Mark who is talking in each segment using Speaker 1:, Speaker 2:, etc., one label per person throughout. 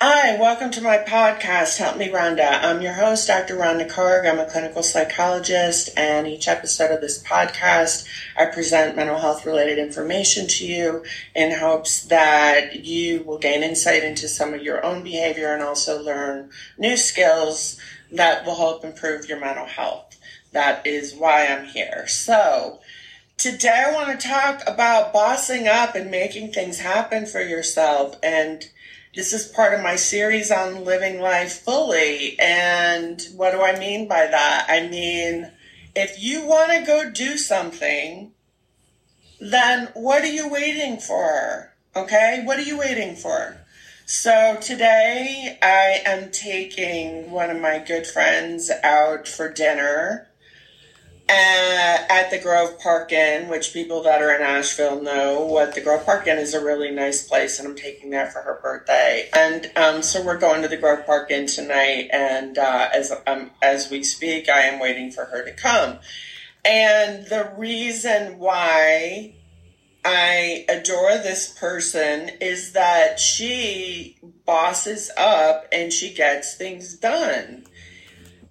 Speaker 1: Hi, welcome to my podcast, Help Me Rhonda. I'm your host, Dr. Rhonda Karg. I'm a clinical psychologist, and each episode of this podcast, I present mental health related information to you in hopes that you will gain insight into some of your own behavior and also learn new skills that will help improve your mental health. That is why I'm here. So, today I want to talk about bossing up and making things happen for yourself and this is part of my series on living life fully. And what do I mean by that? I mean, if you want to go do something, then what are you waiting for? Okay? What are you waiting for? So today I am taking one of my good friends out for dinner the Grove Park Inn, which people that are in Asheville know what the Grove Park Inn is a really nice place, and I'm taking that for her birthday. And um, so we're going to the Grove Park Inn tonight, and uh, as um, as we speak, I am waiting for her to come. And the reason why I adore this person is that she bosses up and she gets things done.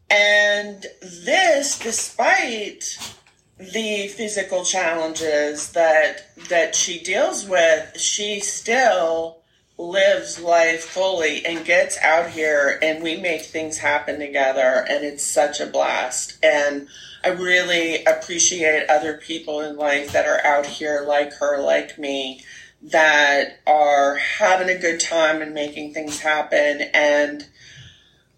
Speaker 1: And this, despite the physical challenges that that she deals with, she still lives life fully and gets out here and we make things happen together and it's such a blast. And I really appreciate other people in life that are out here like her, like me, that are having a good time and making things happen and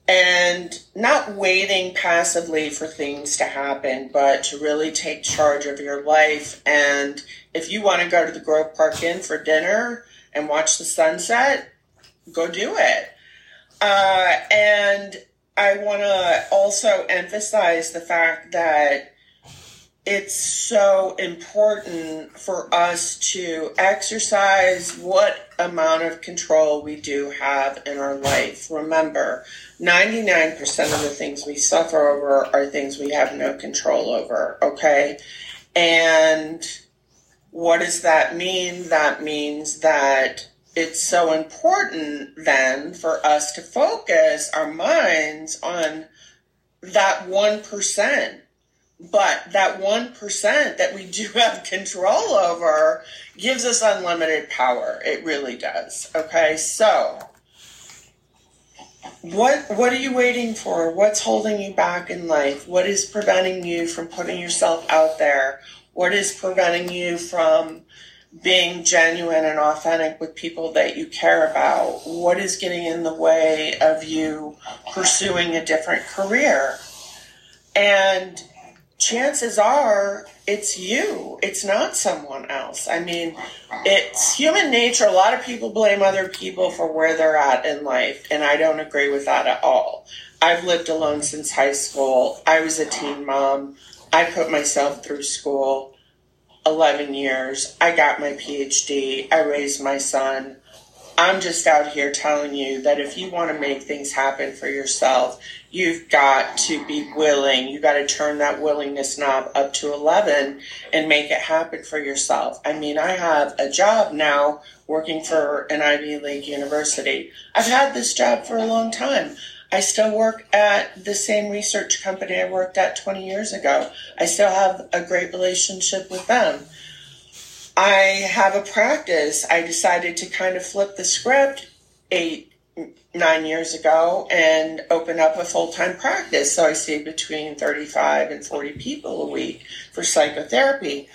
Speaker 1: and not waiting passively for things to happen, but to really take charge of your life. And if you want to go to the Grove Park Inn for dinner and watch the sunset, go do it. Uh, and I want to also emphasize the fact that it's so important for us to exercise what amount of control we do have in our life. Remember, 99% of the things we suffer over are things we have no control over, okay? And what does that mean? That means that it's so important then for us to focus our minds on that 1% but that 1% that we do have control over gives us unlimited power. It really does. Okay, so what what are you waiting for? What's holding you back in life? What is preventing you from putting yourself out there? What is preventing you from being genuine and authentic with people that you care about? What is getting in the way of you pursuing a different career? And chances are it's you. It's not someone else. I mean, it's human nature. A lot of people blame other people for where they're at in life, and I don't agree with that at all. I've lived alone since high school. I was a teen mom. I put myself through school 11 years. I got my PhD. I raised my son. I'm just out here telling you that if you want to make things happen for yourself, you've got to be willing. You got to turn that willingness knob up to 11 and make it happen for yourself. I mean, I have a job now working for an Ivy League university. I've had this job for a long time. I still work at the same research company I worked at 20 years ago. I still have a great relationship with them. I have a practice. I decided to kind of flip the script eight, nine years ago and open up a full time practice. So I see between 35 and 40 people a week for psychotherapy.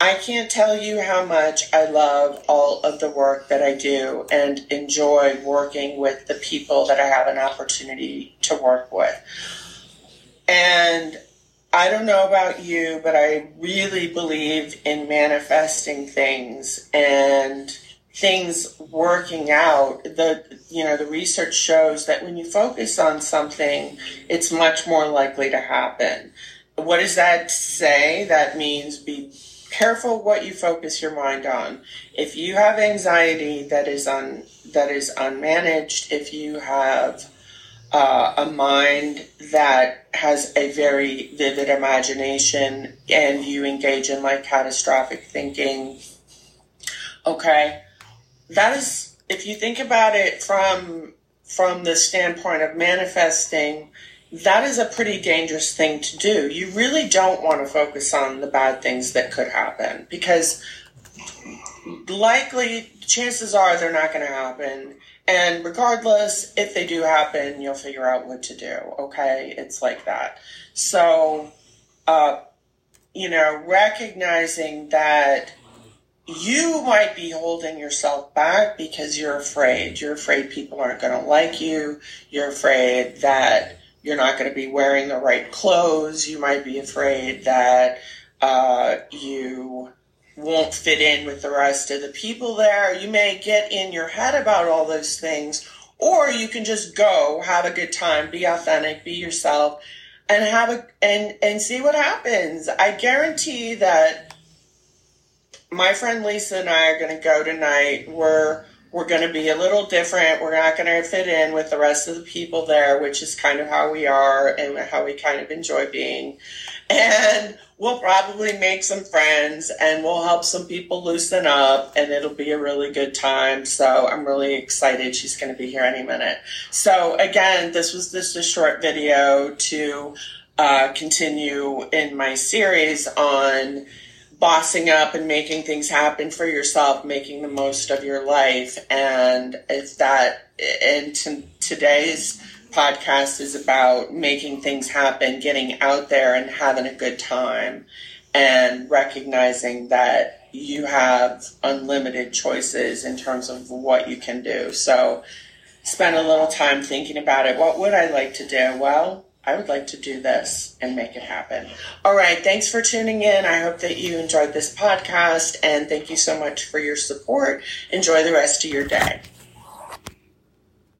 Speaker 1: I can't tell you how much I love all of the work that I do and enjoy working with the people that I have an opportunity to work with. And I don't know about you, but I really believe in manifesting things and things working out. The you know, the research shows that when you focus on something, it's much more likely to happen. What does that say? That means be careful what you focus your mind on. If you have anxiety that is un, that is unmanaged, if you have uh, a mind that has a very vivid imagination and you engage in like catastrophic thinking. Okay. That is, if you think about it from from the standpoint of manifesting, that is a pretty dangerous thing to do. You really don't want to focus on the bad things that could happen because likely chances are they're not going to happen. And regardless, if they do happen, you'll figure out what to do. Okay. It's like that. So, uh, you know, recognizing that you might be holding yourself back because you're afraid. You're afraid people aren't going to like you. You're afraid that you're not going to be wearing the right clothes. You might be afraid that uh, you won't fit in with the rest of the people there. You may get in your head about all those things, or you can just go, have a good time, be authentic, be yourself, and have a and and see what happens. I guarantee that my friend Lisa and I are going to go tonight. We're we're going to be a little different. We're not going to fit in with the rest of the people there, which is kind of how we are and how we kind of enjoy being. And we'll probably make some friends and we'll help some people loosen up and it'll be a really good time. So I'm really excited. She's going to be here any minute. So again, this was just a short video to uh, continue in my series on bossing up and making things happen for yourself, making the most of your life. And it's that, and today's podcast is about making things happen, getting out there and having a good time, and recognizing that you have unlimited choices in terms of what you can do. So, spend a little time thinking about it. What would I like to do? Well, I would like to do this and make it happen. All right. Thanks for tuning in. I hope that you enjoyed this podcast and thank you so much for your support. Enjoy the rest of your day.